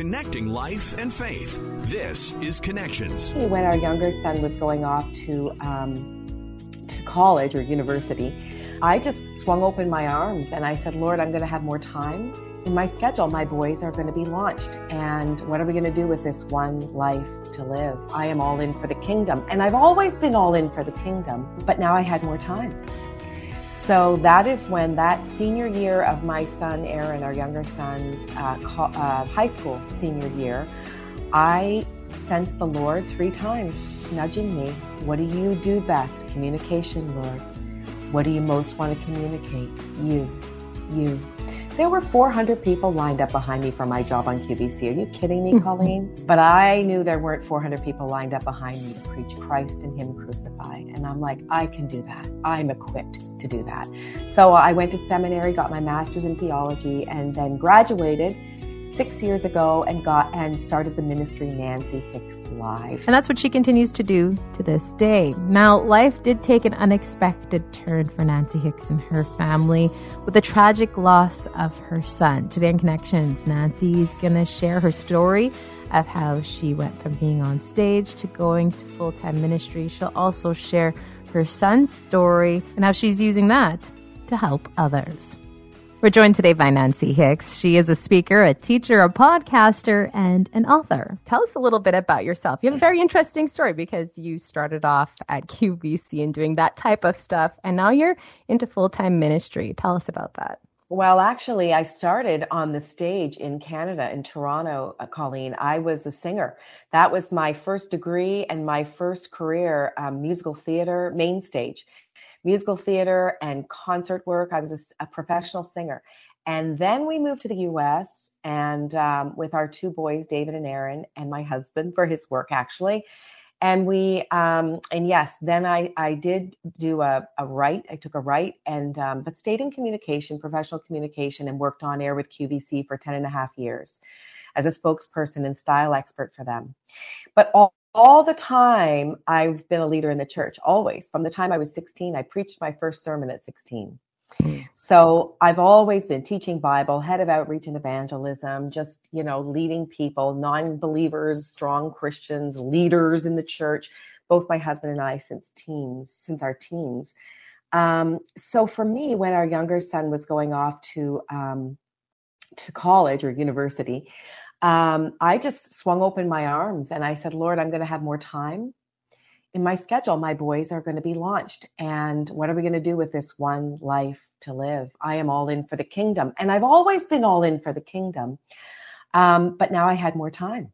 connecting life and faith. This is Connections. When our younger son was going off to um, to college or university, I just swung open my arms and I said, Lord, I'm going to have more time in my schedule. My boys are going to be launched. And what are we going to do with this one life to live? I am all in for the kingdom. And I've always been all in for the kingdom, but now I had more time. So that is when that senior year of my son Aaron, our younger son's uh, uh, high school senior year, I sensed the Lord three times nudging me. What do you do best? Communication, Lord. What do you most want to communicate? You, you. There were 400 people lined up behind me for my job on QVC. Are you kidding me, mm-hmm. Colleen? but I knew there weren't 400 people lined up behind me to preach Christ and Him crucified. And I'm like, I can do that. I'm equipped to do that. So I went to seminary, got my master's in theology, and then graduated six years ago and got and started the ministry Nancy Hicks Live. And that's what she continues to do to this day. Now, life did take an unexpected turn for Nancy Hicks and her family with the tragic loss of her son. Today in Connections, Nancy's going to share her story of how she went from being on stage to going to full time ministry. She'll also share her son's story and how she's using that to help others. We're joined today by Nancy Hicks. She is a speaker, a teacher, a podcaster, and an author. Tell us a little bit about yourself. You have a very interesting story because you started off at QVC and doing that type of stuff, and now you're into full time ministry. Tell us about that. Well, actually, I started on the stage in Canada, in Toronto, uh, Colleen. I was a singer. That was my first degree and my first career, um, musical theater, main stage musical theater and concert work. I was a, a professional singer. And then we moved to the US and um, with our two boys, David and Aaron, and my husband for his work, actually. And we, um, and yes, then I, I did do a, a right. I took a right and, um, but stayed in communication, professional communication, and worked on air with QVC for 10 and a half years as a spokesperson and style expert for them. But all, all the time I've been a leader in the church, always. From the time I was 16, I preached my first sermon at 16. Hmm. So I've always been teaching Bible, head of outreach and evangelism, just, you know, leading people, non-believers, strong Christians, leaders in the church, both my husband and I since teens, since our teens. Um, so for me, when our younger son was going off to, um, to college or university, um, I just swung open my arms and I said, Lord, I'm going to have more time in my schedule. My boys are going to be launched. And what are we going to do with this one life to live? I am all in for the kingdom. And I've always been all in for the kingdom. Um, but now I had more time.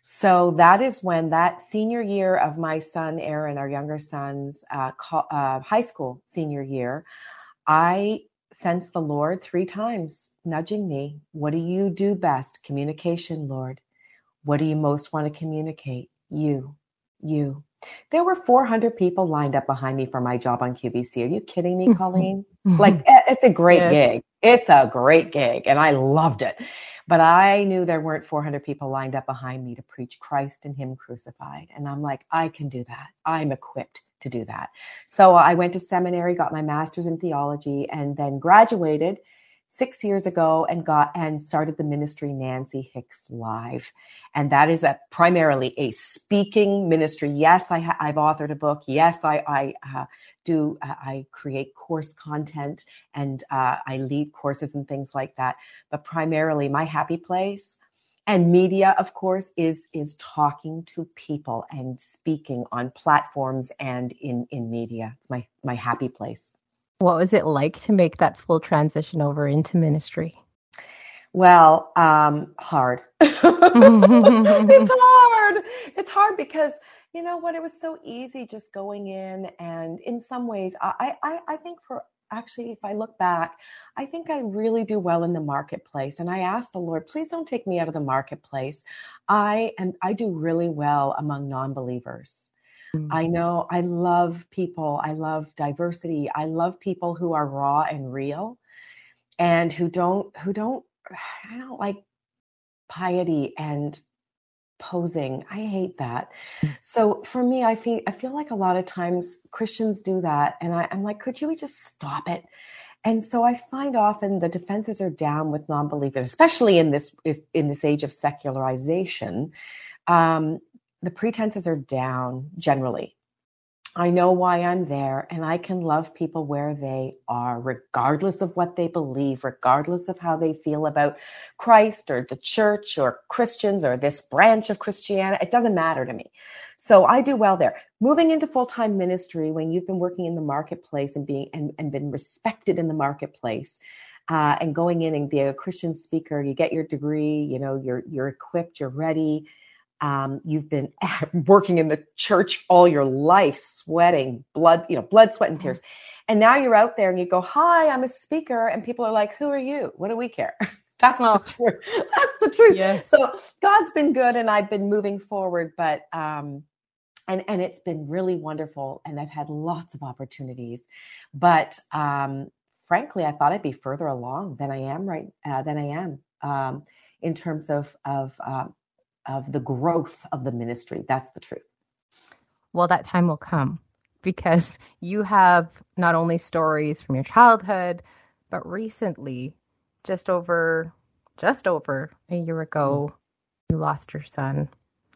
So that is when that senior year of my son, Aaron, our younger son's uh, co- uh, high school senior year, I sensed the Lord three times nudging me. What do you do best? Communication, Lord. What do you most want to communicate? You, you. There were 400 people lined up behind me for my job on QVC. Are you kidding me, Colleen? like, eh, it's a great yes. gig. It's a great gig, and I loved it. But I knew there weren't 400 people lined up behind me to preach Christ and Him crucified. And I'm like, I can do that. I'm equipped to do that. So I went to seminary, got my master's in theology, and then graduated six years ago and got and started the ministry Nancy Hicks Live, and that is a primarily a speaking ministry. Yes, I ha- I've authored a book. Yes, I I uh, do uh, I create course content and uh, I lead courses and things like that. But primarily, my happy place and media of course is is talking to people and speaking on platforms and in in media. It's my my happy place. What was it like to make that full transition over into ministry? Well um hard. It's hard. It's hard because you know what? It was so easy just going in and in some ways i i i think for actually, if I look back, I think I really do well in the marketplace. And I ask the Lord, please don't take me out of the marketplace. I am, I do really well among non believers. Mm-hmm. I know I love people. I love diversity. I love people who are raw and real and who don't, who don't, I don't like piety and posing. I hate that. So for me, I feel I feel like a lot of times Christians do that, and I, I'm like, could you just stop it? And so I find often the defenses are down with non-believers, especially in this in this age of secularization. Um, the pretenses are down generally. I know why I'm there, and I can love people where they are, regardless of what they believe, regardless of how they feel about Christ or the church or Christians or this branch of Christianity. It doesn't matter to me. So I do well there. Moving into full time ministry when you've been working in the marketplace and being and, and been respected in the marketplace. Uh, and going in and be a Christian speaker, you get your degree, you know, you're you're equipped, you're ready, um, you've been working in the church all your life, sweating blood, you know, blood, sweat, and tears. And now you're out there and you go, Hi, I'm a speaker. And people are like, Who are you? What do we care? That's oh. the truth. That's the truth. Yeah. So God's been good and I've been moving forward, but um and and it's been really wonderful and I've had lots of opportunities. But um frankly, I thought I'd be further along than I am right uh, than I am um in terms of of um, of the growth of the ministry. That's the truth. Well, that time will come because you have not only stories from your childhood, but recently, just over just over a year ago, mm. you lost your son.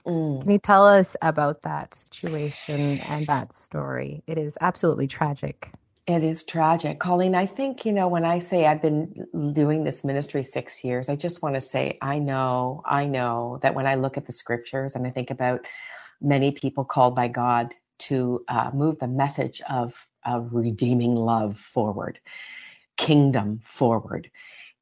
Mm. Can you tell us about that situation and that story? It is absolutely tragic. It is tragic. Colleen, I think, you know, when I say I've been doing this ministry six years, I just want to say, I know, I know that when I look at the scriptures and I think about many people called by God to uh, move the message of, of redeeming love forward, kingdom forward,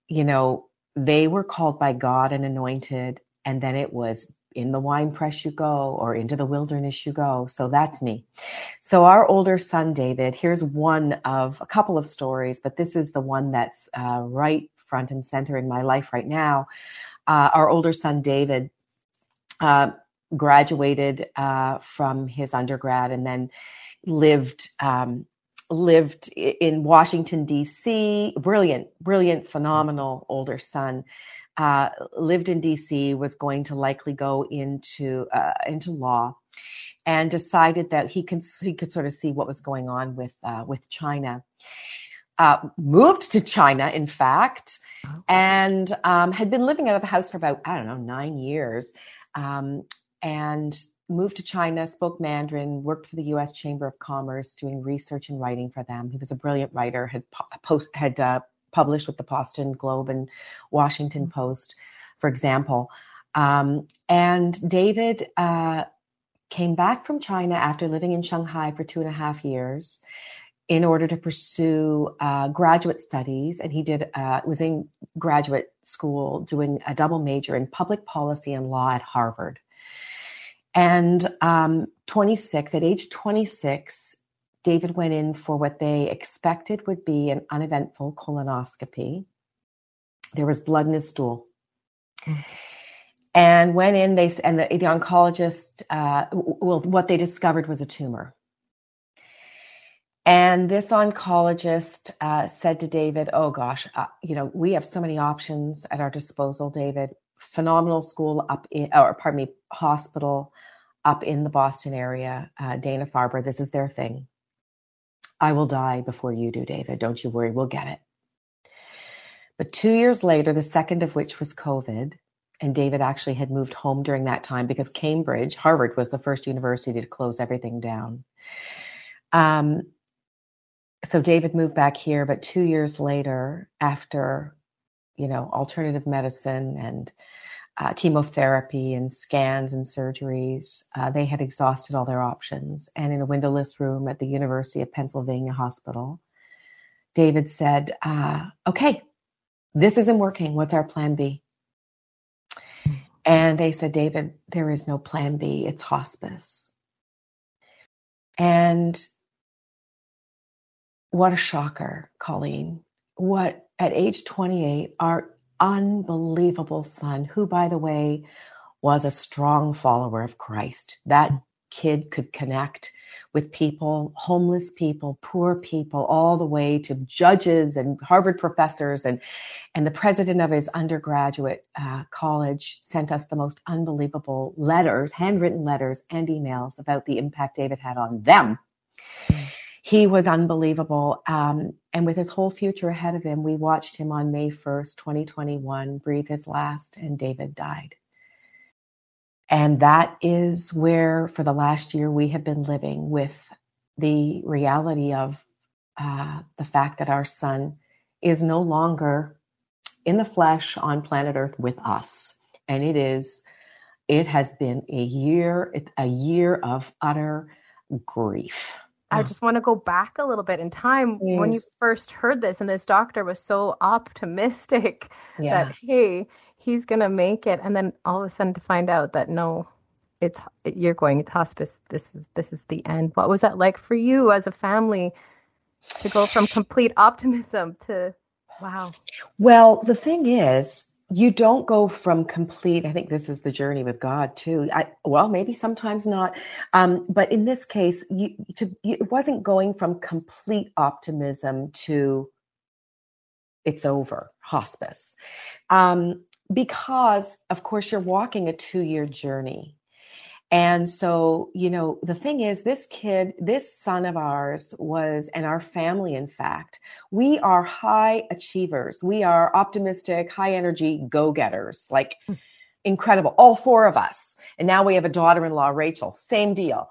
you know, they were called by God and anointed, and then it was in the wine press you go or into the wilderness you go. So that's me. So our older son, David, here's one of a couple of stories, but this is the one that's uh, right front and center in my life right now. Uh, our older son, David, uh, graduated uh, from his undergrad and then lived um, lived in Washington D.C. Brilliant, brilliant, phenomenal older son uh, lived in D.C., was going to likely go into uh, into law, and decided that he could he could sort of see what was going on with uh, with China. Uh, moved to China, in fact, and um, had been living out of the house for about I don't know nine years, um, and moved to China, spoke Mandarin, worked for the U.S. Chamber of Commerce, doing research and writing for them. He was a brilliant writer, had post had uh, published with the Boston Globe and Washington mm-hmm. Post, for example. Um, and David uh, came back from China after living in Shanghai for two and a half years in order to pursue uh, graduate studies. And he did uh, was in graduate school doing a double major in public policy and law at Harvard. And um, 26, at age 26, David went in for what they expected would be an uneventful colonoscopy. There was blood in his stool. And went in, they and the, the oncologist, uh, well, what they discovered was a tumor. And this oncologist uh, said to David, "Oh gosh, uh, you know, we have so many options at our disposal, David. Phenomenal school up in, or pardon me, hospital up in the Boston area, uh, Dana Farber. This is their thing. I will die before you do, David. Don't you worry, we'll get it. But two years later, the second of which was COVID, and David actually had moved home during that time because Cambridge, Harvard, was the first university to close everything down. Um, so David moved back here, but two years later, after you know alternative medicine and uh, chemotherapy and scans and surgeries. Uh, they had exhausted all their options. And in a windowless room at the University of Pennsylvania Hospital, David said, uh, Okay, this isn't working. What's our plan B? And they said, David, there is no plan B. It's hospice. And what a shocker, Colleen. What at age 28, our unbelievable son, who, by the way, was a strong follower of Christ. That kid could connect with people, homeless people, poor people, all the way to judges and Harvard professors. And, and the president of his undergraduate uh, college sent us the most unbelievable letters, handwritten letters and emails about the impact David had on them. He was unbelievable. Um, And with his whole future ahead of him, we watched him on May 1st, 2021, breathe his last, and David died. And that is where, for the last year, we have been living with the reality of uh, the fact that our son is no longer in the flesh on planet Earth with us. And it is, it has been a year, a year of utter grief. I just want to go back a little bit in time yes. when you first heard this, and this doctor was so optimistic yeah. that hey, he's gonna make it, and then all of a sudden to find out that no, it's you're going to hospice. This is this is the end. What was that like for you as a family to go from complete optimism to wow? Well, the thing is, you don't go from complete i think this is the journey with god too. I, well maybe sometimes not. Um, but in this case you, to, you, it wasn't going from complete optimism to it's over hospice. Um, because of course you're walking a two year journey and so, you know, the thing is, this kid, this son of ours was, and our family, in fact, we are high achievers. We are optimistic, high energy go getters, like hmm. incredible. All four of us. And now we have a daughter in law, Rachel, same deal.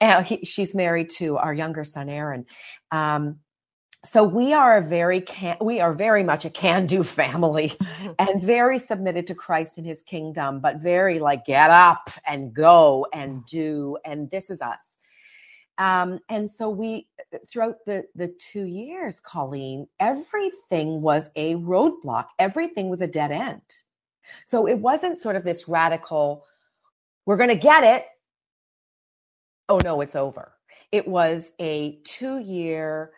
And he, she's married to our younger son, Aaron. Um, so we are a very can we are very much a can-do family and very submitted to Christ and his kingdom, but very like get up and go and do. And this is us. Um, and so we throughout the the two years, Colleen, everything was a roadblock. Everything was a dead end. So it wasn't sort of this radical, we're gonna get it. Oh no, it's over. It was a two-year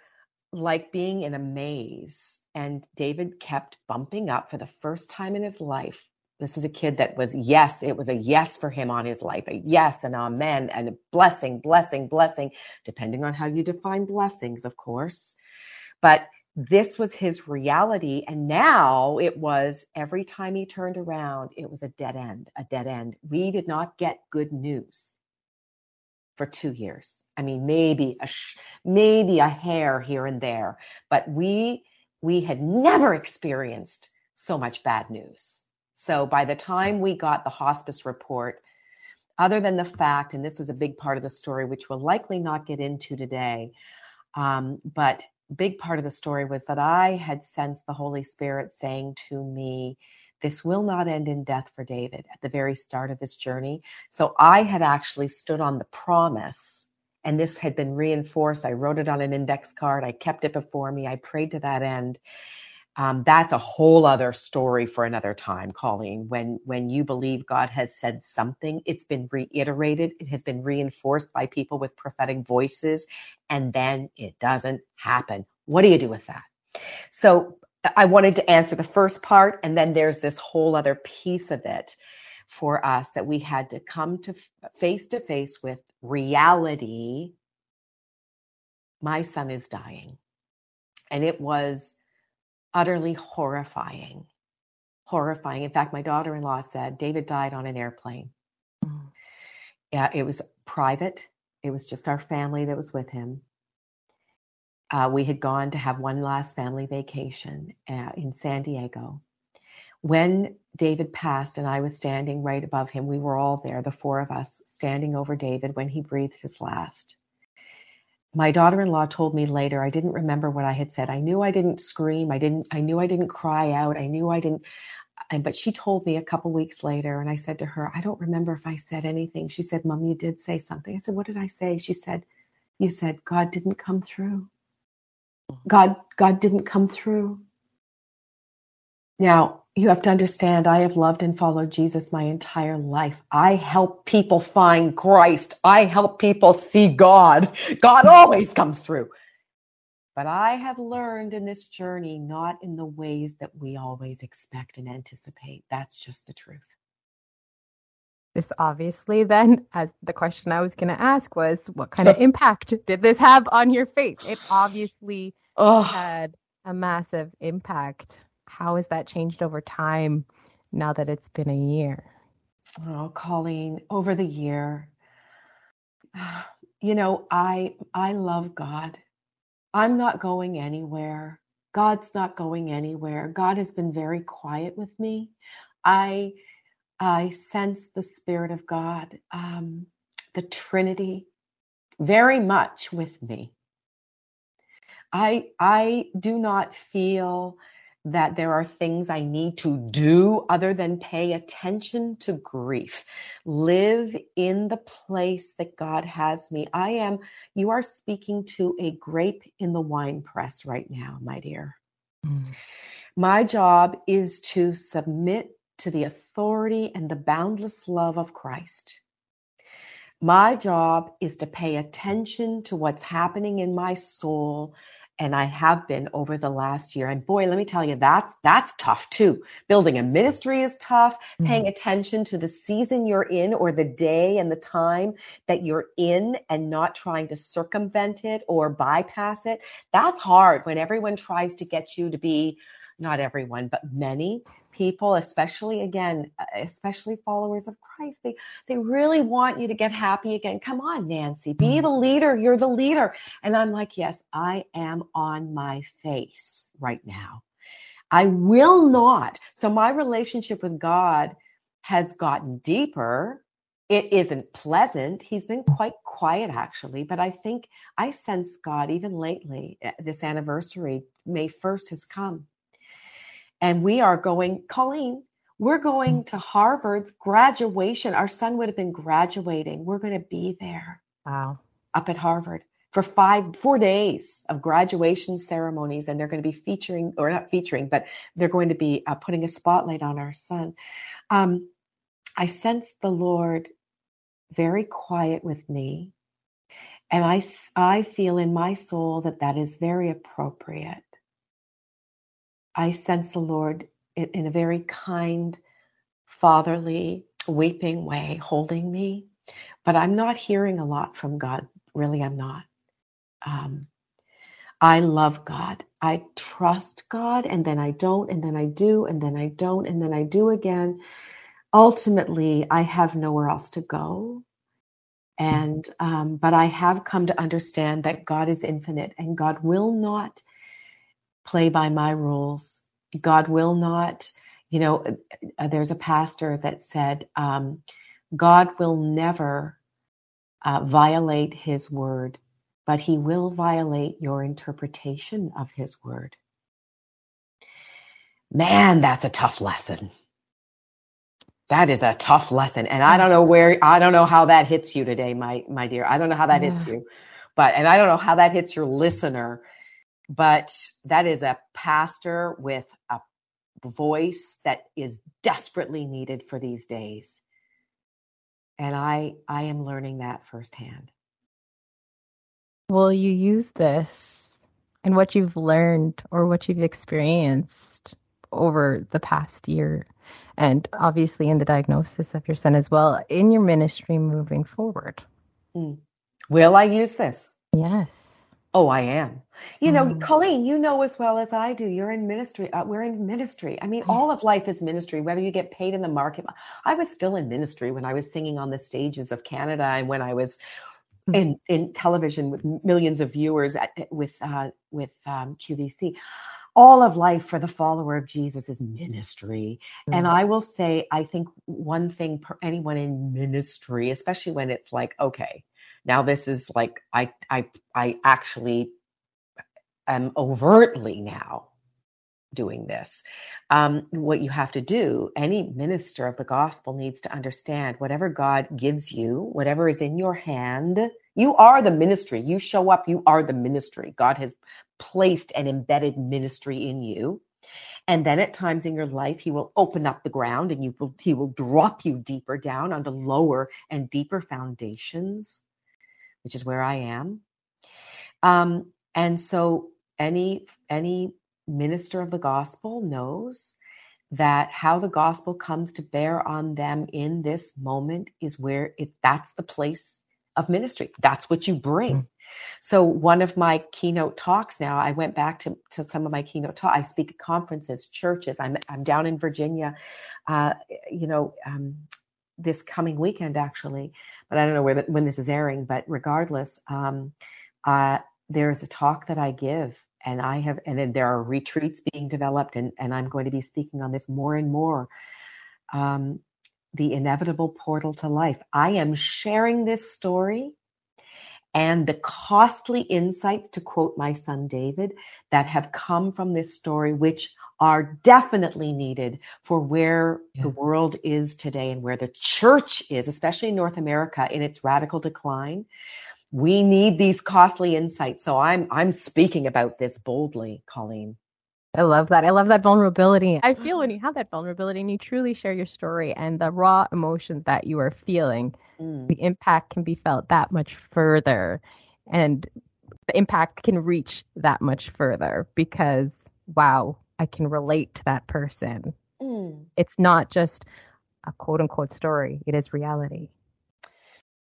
like being in a maze. And David kept bumping up for the first time in his life. This is a kid that was, yes, it was a yes for him on his life, a yes, an amen, and a blessing, blessing, blessing, depending on how you define blessings, of course. But this was his reality. And now it was every time he turned around, it was a dead end, a dead end. We did not get good news for two years. I mean, maybe a maybe a hair here and there, but we we had never experienced so much bad news. So by the time we got the hospice report, other than the fact, and this was a big part of the story, which we'll likely not get into today, um, but big part of the story was that I had sensed the Holy Spirit saying to me, this will not end in death for David at the very start of this journey. So I had actually stood on the promise, and this had been reinforced. I wrote it on an index card, I kept it before me, I prayed to that end. Um, that's a whole other story for another time, Colleen. When when you believe God has said something, it's been reiterated, it has been reinforced by people with prophetic voices, and then it doesn't happen. What do you do with that? So I wanted to answer the first part, and then there's this whole other piece of it for us that we had to come to face to face with reality. My son is dying. And it was utterly horrifying. Horrifying. In fact, my daughter in law said David died on an airplane. Mm. Yeah, it was private. It was just our family that was with him. Uh, we had gone to have one last family vacation uh, in San Diego. When David passed and I was standing right above him, we were all there, the four of us, standing over David when he breathed his last. My daughter-in-law told me later, I didn't remember what I had said. I knew I didn't scream. I didn't, I knew I didn't cry out. I knew I didn't, and, but she told me a couple weeks later and I said to her, I don't remember if I said anything. She said, Mom, you did say something. I said, what did I say? She said, you said God didn't come through. God, God didn't come through. Now, you have to understand, I have loved and followed Jesus my entire life. I help people find Christ. I help people see God. God always comes through. But I have learned in this journey, not in the ways that we always expect and anticipate. That's just the truth. This obviously, then, as the question I was going to ask was, what kind of impact did this have on your faith? It obviously oh. had a massive impact. How has that changed over time now that it's been a year? Oh, Colleen, over the year, you know, I I love God. I'm not going anywhere. God's not going anywhere. God has been very quiet with me. I I sense the Spirit of God, um, the Trinity, very much with me. I I do not feel that there are things I need to do other than pay attention to grief. Live in the place that God has me. I am, you are speaking to a grape in the wine press right now, my dear. Mm. My job is to submit to the authority and the boundless love of Christ. My job is to pay attention to what's happening in my soul and I have been over the last year. And boy, let me tell you, that's that's tough too. Building a ministry is tough. Mm-hmm. Paying attention to the season you're in or the day and the time that you're in and not trying to circumvent it or bypass it. That's hard when everyone tries to get you to be not everyone, but many people, especially again, especially followers of Christ, they they really want you to get happy again. Come on, Nancy, be mm. the leader. You're the leader. And I'm like, yes, I am on my face right now. I will not. So my relationship with God has gotten deeper. It isn't pleasant. He's been quite quiet actually, but I think I sense God even lately. Eh, this anniversary, May 1st has come and we are going, Colleen, we're going to Harvard's graduation. Our son would have been graduating. We're going to be there. Wow. Up at Harvard for five, four days of graduation ceremonies. And they're going to be featuring, or not featuring, but they're going to be uh, putting a spotlight on our son. Um, I sense the Lord very quiet with me. And I, I feel in my soul that that is very appropriate. I sense the Lord in, in a very kind, fatherly, weeping way holding me. But I'm not hearing a lot from God. Really, I'm not. Um, I love God. I trust God, and then I don't, and then I do, and then I don't, and then I do again. Ultimately, I have nowhere else to go. And, um, but I have come to understand that God is infinite and God will not play by my rules. God will not, you know, uh, there's a pastor that said, um, God will never uh, violate his word, but he will violate your interpretation of his word. Man, that's a tough lesson. That is a tough lesson. And I don't know where, I don't know how that hits you today, my, my dear. I don't know how that yeah. hits you, but, and I don't know how that hits your listener but that is a pastor with a voice that is desperately needed for these days. And i i am learning that firsthand. Will you use this and what you've learned or what you've experienced over the past year and obviously in the diagnosis of your son as well in your ministry moving forward. Mm. will i use this? Yes Oh, I am. You know, mm. Colleen, you know as well as I do. You're in ministry. Uh, we're in ministry. I mean, all of life is ministry, whether you get paid in the market. I was still in ministry when I was singing on the stages of Canada and when I was mm. in, in television with millions of viewers at, with uh, with um, QVC. All of life for the follower of Jesus is ministry. Mm. And I will say, I think one thing for anyone in ministry, especially when it's like, okay, now this is like I I I actually am overtly now doing this. Um, what you have to do, any minister of the gospel needs to understand whatever God gives you, whatever is in your hand, you are the ministry. You show up, you are the ministry. God has placed an embedded ministry in you. And then at times in your life, he will open up the ground and you will, he will drop you deeper down onto lower and deeper foundations which is where I am. Um, and so any any minister of the gospel knows that how the gospel comes to bear on them in this moment is where it that's the place of ministry. That's what you bring. Mm. So one of my keynote talks now, I went back to, to some of my keynote talk. I speak at conferences, churches. I'm I'm down in Virginia, uh, you know, um, this coming weekend actually, but I don't know where when this is airing. But regardless, um, uh, there's a talk that I give and I have, and then there are retreats being developed and, and I'm going to be speaking on this more and more. Um, the inevitable portal to life. I am sharing this story and the costly insights, to quote my son David, that have come from this story, which are definitely needed for where yeah. the world is today and where the church is, especially in North America in its radical decline. We need these costly insights. So I'm I'm speaking about this boldly, Colleen. I love that. I love that vulnerability. I feel when you have that vulnerability and you truly share your story and the raw emotions that you are feeling, mm. the impact can be felt that much further. And the impact can reach that much further because, wow, I can relate to that person. Mm. It's not just a quote unquote story, it is reality.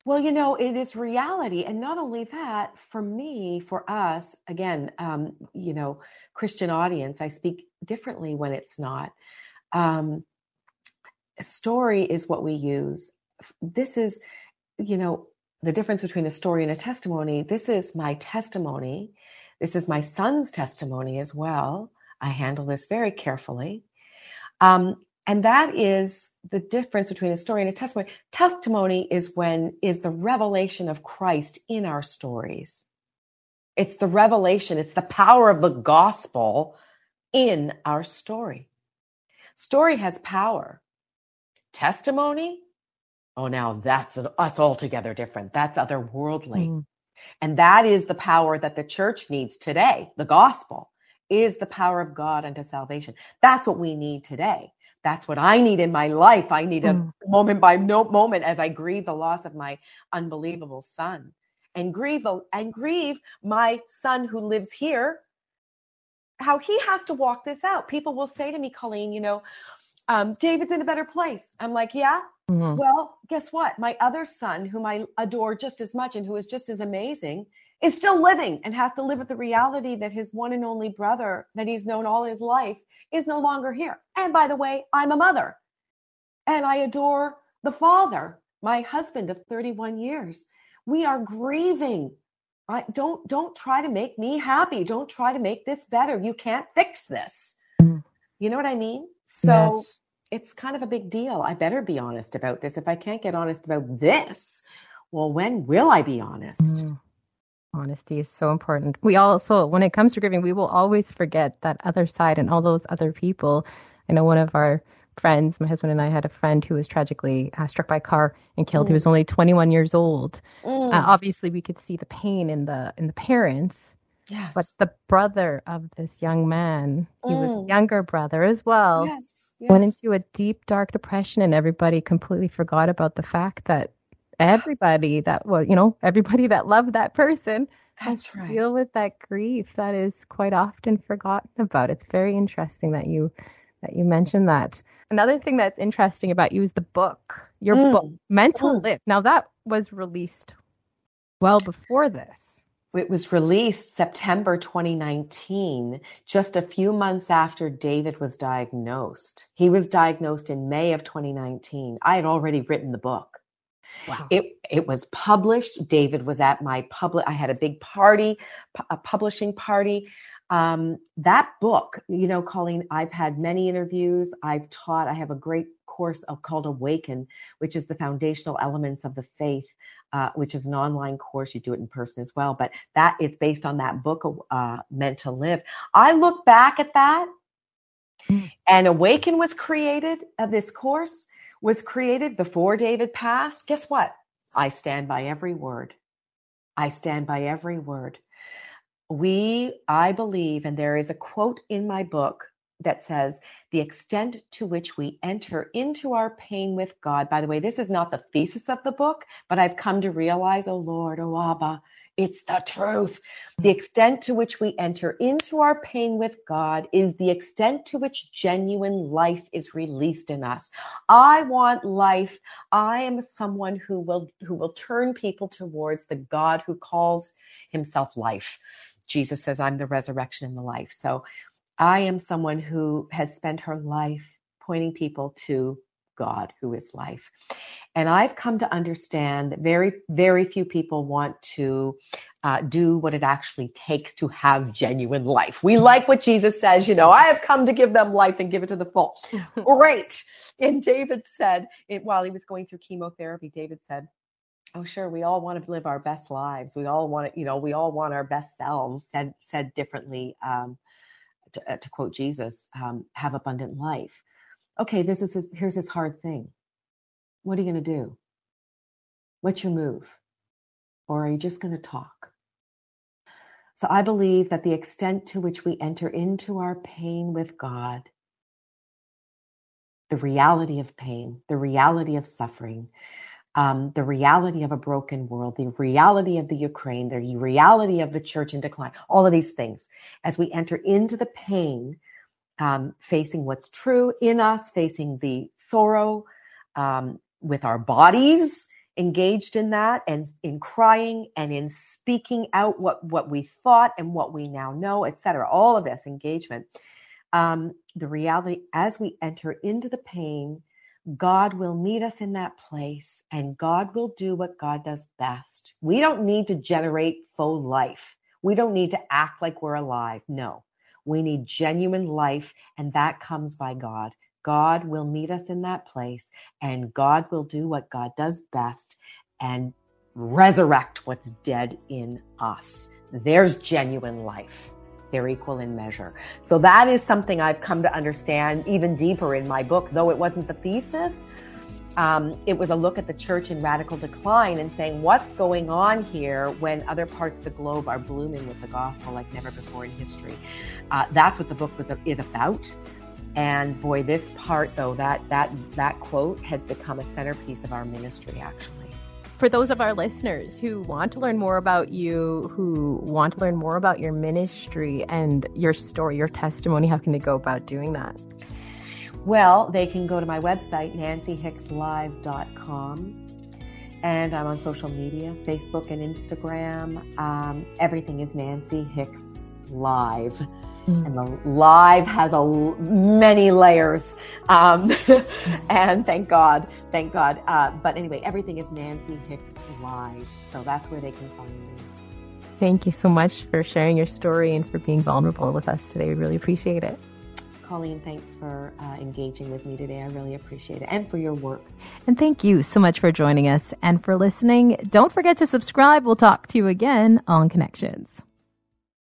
Well, you know, it is reality. And not only that, for me, for us, again, um, you know, Christian audience, I speak differently when it's not. Um, story is what we use. This is, you know, the difference between a story and a testimony. This is my testimony. This is my son's testimony as well. I handle this very carefully. Um, and that is the difference between a story and a testimony. Testimony is when is the revelation of Christ in our stories. It's the revelation, it's the power of the gospel in our story. Story has power. Testimony, oh, now that's that's altogether different. That's otherworldly. Mm. And that is the power that the church needs today. The gospel is the power of God unto salvation. That's what we need today that's what I need in my life. I need a mm. moment by no moment as I grieve the loss of my unbelievable son and grieve and grieve my son who lives here. How he has to walk this out. People will say to me, Colleen, you know, um, David's in a better place. I'm like, yeah. Mm-hmm. Well, guess what? My other son, whom I adore just as much and who is just as amazing, is still living and has to live with the reality that his one and only brother that he's known all his life is no longer here. And by the way, I'm a mother and I adore the father, my husband of 31 years. We are grieving. I don't don't try to make me happy. Don't try to make this better. You can't fix this. Mm. You know what I mean? So yes. it's kind of a big deal. I better be honest about this. If I can't get honest about this, well, when will I be honest? Mm. Honesty is so important. We also, when it comes to grieving, we will always forget that other side and all those other people. I know one of our friends, my husband and I had a friend who was tragically uh, struck by a car and killed. Mm. He was only 21 years old. Mm. Uh, obviously, we could see the pain in the in the parents. Yes. But the brother of this young man, he mm. was a mm. younger brother as well, yes. Yes. went into a deep, dark depression, and everybody completely forgot about the fact that everybody that well, you know, everybody that loved that person that's right. Deal with that grief that is quite often forgotten about. It's very interesting that you that you mentioned that. Another thing that's interesting about you is the book, your mm. book, Meant to mm. Live. Now that was released well before this. It was released September 2019, just a few months after David was diagnosed. He was diagnosed in May of 2019. I had already written the book. Wow. It it was published. David was at my public. I had a big party, a publishing party. Um, that book, you know, Colleen, I've had many interviews. I've taught. I have a great course called Awaken, which is the foundational elements of the faith, uh, which is an online course. You do it in person as well, but that it's based on that book, uh, Meant to Live. I look back at that, mm. and Awaken was created. Uh, this course was created before David passed, guess what? I stand by every word. I stand by every word. We, I believe, and there is a quote in my book that says, the extent to which we enter into our pain with God. By the way, this is not the thesis of the book, but I've come to realize, oh Lord, oh Abba, it's the truth. The extent to which we enter into our pain with God is the extent to which genuine life is released in us. I want life. I am someone who will who will turn people towards the God who calls himself life. Jesus says, I'm the resurrection and the life. So I am someone who has spent her life pointing people to God, who is life. And I've come to understand that very, very few people want to uh, do what it actually takes to have genuine life. We like what Jesus says, you know, I have come to give them life and give it to the full. Great. And David said, it, while he was going through chemotherapy, David said, Oh, sure. We all want to live our best lives. We all want to, you know, we all want our best selves. Said said differently, um, to, uh, to, quote Jesus, um, have abundant life. Okay, this is his, here's his hard thing. What are you going to do? What's your move? Or are you just going to talk? So I believe that the extent to which we enter into our pain with God, the reality of pain, the reality of suffering, um, the reality of a broken world, the reality of the Ukraine, the reality of the church in decline, all of these things, as we enter into the pain, um, facing what's true in us, facing the sorrow um, with our bodies, engaged in that and in crying and in speaking out what what we thought and what we now know etc all of this engagement. Um, the reality as we enter into the pain god will meet us in that place and god will do what god does best. We don't need to generate faux life. We don't need to act like we're alive. No we need genuine life and that comes by god God will meet us in that place and God will do what God does best and resurrect what's dead in us. There's genuine life. They're equal in measure. So that is something I've come to understand even deeper in my book, though it wasn't the thesis. Um, it was a look at the church in radical decline and saying what's going on here when other parts of the globe are blooming with the gospel like never before in history. Uh, that's what the book was is about. And boy, this part though, that that that quote has become a centerpiece of our ministry actually. For those of our listeners who want to learn more about you, who want to learn more about your ministry and your story, your testimony, how can they go about doing that? Well, they can go to my website, nancyhickslive.com. And I'm on social media, Facebook and Instagram. Um, everything is Nancy Hicks Live. Mm. And the live has a many layers, um, and thank God, thank God. Uh, but anyway, everything is Nancy Hicks Live, so that's where they can find me. Thank you so much for sharing your story and for being vulnerable with us today. We really appreciate it. Colleen, thanks for uh, engaging with me today. I really appreciate it and for your work. And thank you so much for joining us and for listening. Don't forget to subscribe. We'll talk to you again on Connections.